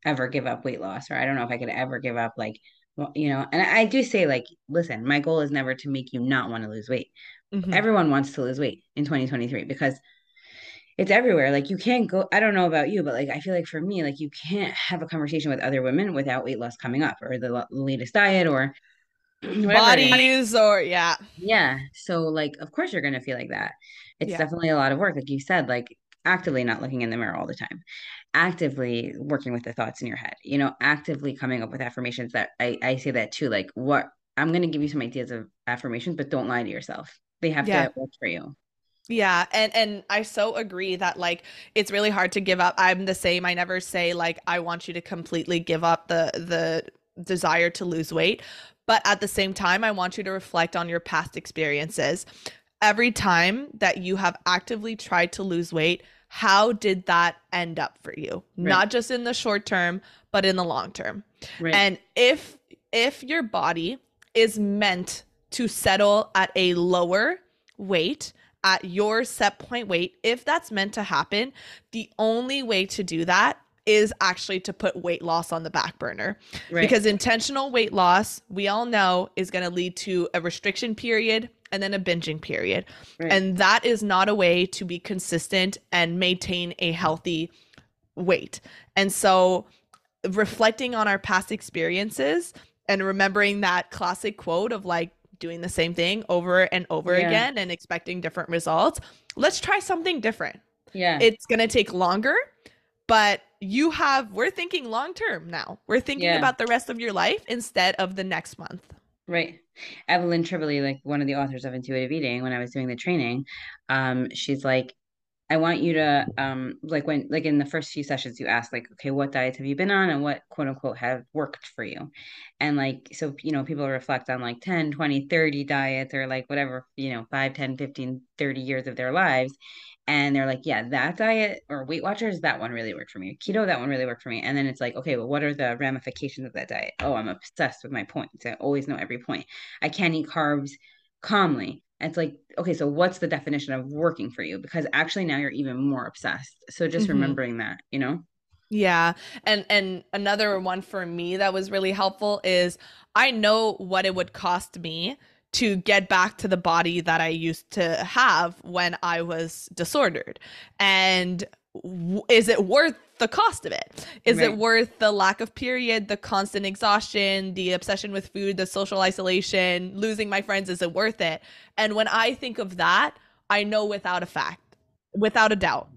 ever give up weight loss, or I don't know if I could ever give up like well, you know. And I do say like, listen, my goal is never to make you not want to lose weight. Mm-hmm. Everyone wants to lose weight in 2023 because it's everywhere. Like you can't go. I don't know about you, but like I feel like for me, like you can't have a conversation with other women without weight loss coming up, or the latest diet, or *clears throat* bodies, or yeah, yeah. So like, of course you're gonna feel like that. It's yeah. definitely a lot of work, like you said. Like actively not looking in the mirror all the time actively working with the thoughts in your head you know actively coming up with affirmations that i, I say that too like what i'm going to give you some ideas of affirmations but don't lie to yourself they have yeah. to work for you yeah, and and I so agree that like it's really hard to give up. I'm the same. I never say like I want you to completely give up the the desire to lose weight, but at the same time I want you to reflect on your past experiences every time that you have actively tried to lose weight, how did that end up for you? Right. Not just in the short term, but in the long term. Right. And if if your body is meant to settle at a lower weight, at your set point weight, if that's meant to happen, the only way to do that is actually to put weight loss on the back burner. Right. Because intentional weight loss, we all know, is going to lead to a restriction period and then a binging period. Right. And that is not a way to be consistent and maintain a healthy weight. And so, reflecting on our past experiences and remembering that classic quote of like doing the same thing over and over yeah. again and expecting different results, let's try something different. Yeah. It's going to take longer, but you have, we're thinking long term now. We're thinking yeah. about the rest of your life instead of the next month. Right. Evelyn Tribole, like one of the authors of Intuitive Eating, when I was doing the training, um, she's like, I want you to um like when like in the first few sessions you ask like okay what diets have you been on and what quote unquote have worked for you and like so you know people reflect on like 10 20 30 diets or like whatever you know 5 10 15 30 years of their lives and they're like, yeah, that diet or Weight Watchers, that one really worked for me. Keto, that one really worked for me. And then it's like, okay, well, what are the ramifications of that diet? Oh, I'm obsessed with my points. I always know every point. I can't eat carbs calmly. it's like, okay, so what's the definition of working for you? Because actually now you're even more obsessed. So just mm-hmm. remembering that, you know? Yeah. And and another one for me that was really helpful is I know what it would cost me to get back to the body that I used to have when I was disordered. And w- is it worth the cost of it? Is right. it worth the lack of period, the constant exhaustion, the obsession with food, the social isolation, losing my friends? Is it worth it? And when I think of that, I know without a fact, without a doubt,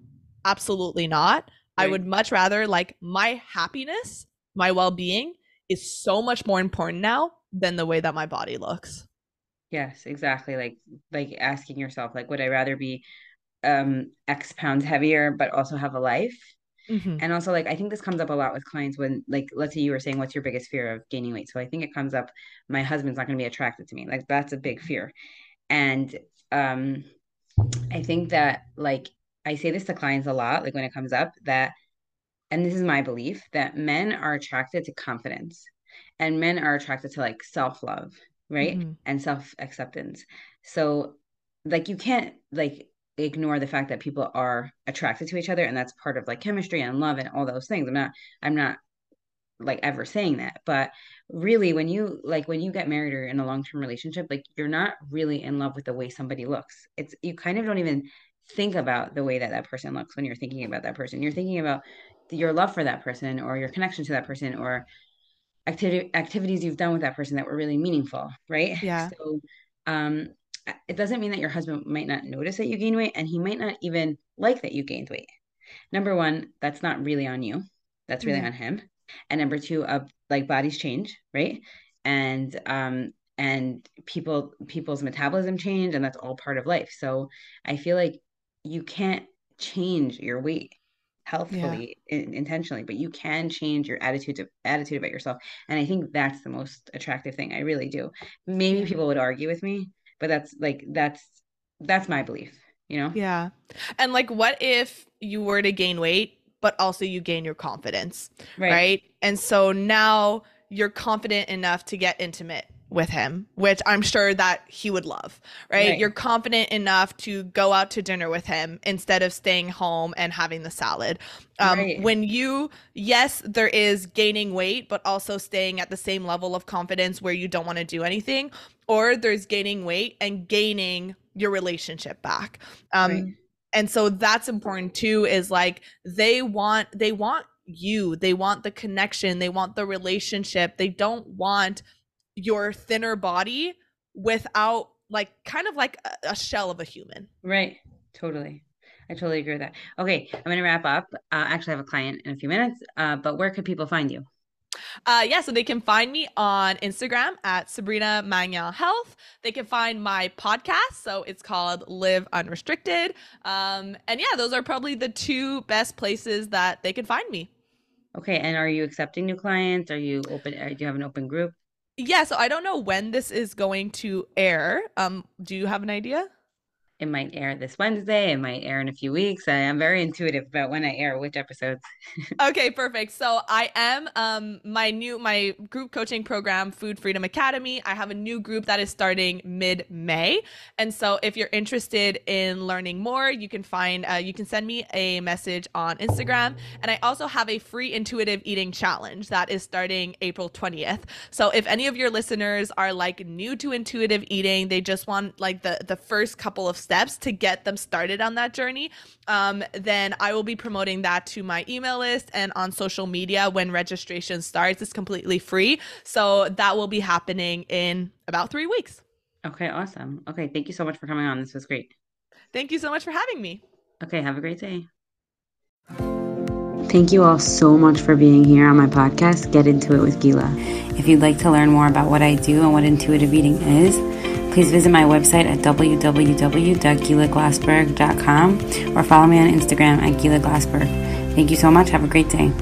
absolutely not. Right. I would much rather like my happiness, my well being is so much more important now than the way that my body looks. Yes, exactly. Like like asking yourself, like, would I rather be um X pounds heavier but also have a life? Mm-hmm. And also like I think this comes up a lot with clients when like let's say you were saying what's your biggest fear of gaining weight. So I think it comes up my husband's not gonna be attracted to me. Like that's a big fear. And um I think that like I say this to clients a lot, like when it comes up, that and this is my belief that men are attracted to confidence and men are attracted to like self-love right? Mm-hmm. and self-acceptance. So like you can't like ignore the fact that people are attracted to each other and that's part of like chemistry and love and all those things. I'm not i'm not like ever saying that but really when you like when you get married or in a long-term relationship like you're not really in love with the way somebody looks. It's you kind of don't even think about the way that that person looks when you're thinking about that person. You're thinking about your love for that person or your connection to that person or activity activities you've done with that person that were really meaningful right? Yeah. So um it doesn't mean that your husband might not notice that you gain weight and he might not even like that you gained weight. Number one that's not really on you. That's really mm-hmm. on him. And number two uh, like bodies change right? And um and people people's metabolism change and that's all part of life. So i feel like you can't change your weight healthfully yeah. in, intentionally but you can change your attitude to attitude about yourself and i think that's the most attractive thing i really do. Maybe people would argue with me but that's like that's that's my belief you know? Yeah. And like what if you were to gain weight but also you gain your confidence right, right? and so now you're confident enough to get intimate with him, which I'm sure that he would love, right? right? You're confident enough to go out to dinner with him instead of staying home and having the salad. Um, right. When you, yes, there is gaining weight, but also staying at the same level of confidence where you don't want to do anything, or there's gaining weight and gaining your relationship back. Um, right. And so that's important too, is like they want, they want you, they want the connection, they want the relationship, they don't want your thinner body without like kind of like a, a shell of a human. Right. Totally. I totally agree with that. Okay, I'm going to wrap up. Uh, actually, I have a client in a few minutes, uh, but where could people find you? Uh, yeah, so they can find me on Instagram at Sabrina Magnan Health. They can find my podcast, so it's called Live Unrestricted. Um, and yeah, those are probably the two best places that they can find me. Okay, and are you accepting new clients? Are you open? Uh, do you have an open group? Yeah, so I don't know when this is going to air. Um, do you have an idea? It might air this Wednesday. It might air in a few weeks. I am very intuitive about when I air which episodes. *laughs* okay, perfect. So I am um my new my group coaching program, Food Freedom Academy. I have a new group that is starting mid May, and so if you're interested in learning more, you can find uh, you can send me a message on Instagram, and I also have a free intuitive eating challenge that is starting April 20th. So if any of your listeners are like new to intuitive eating, they just want like the the first couple of steps to get them started on that journey, um, then I will be promoting that to my email list and on social media when registration starts. It's completely free. So that will be happening in about three weeks. Okay, awesome. Okay, thank you so much for coming on. This was great. Thank you so much for having me. Okay, have a great day. Thank you all so much for being here on my podcast, Get Into It with Gila. If you'd like to learn more about what I do and what intuitive eating is, please visit my website at www.gilaglassberg.com or follow me on Instagram at Gila Glassberg. Thank you so much. Have a great day.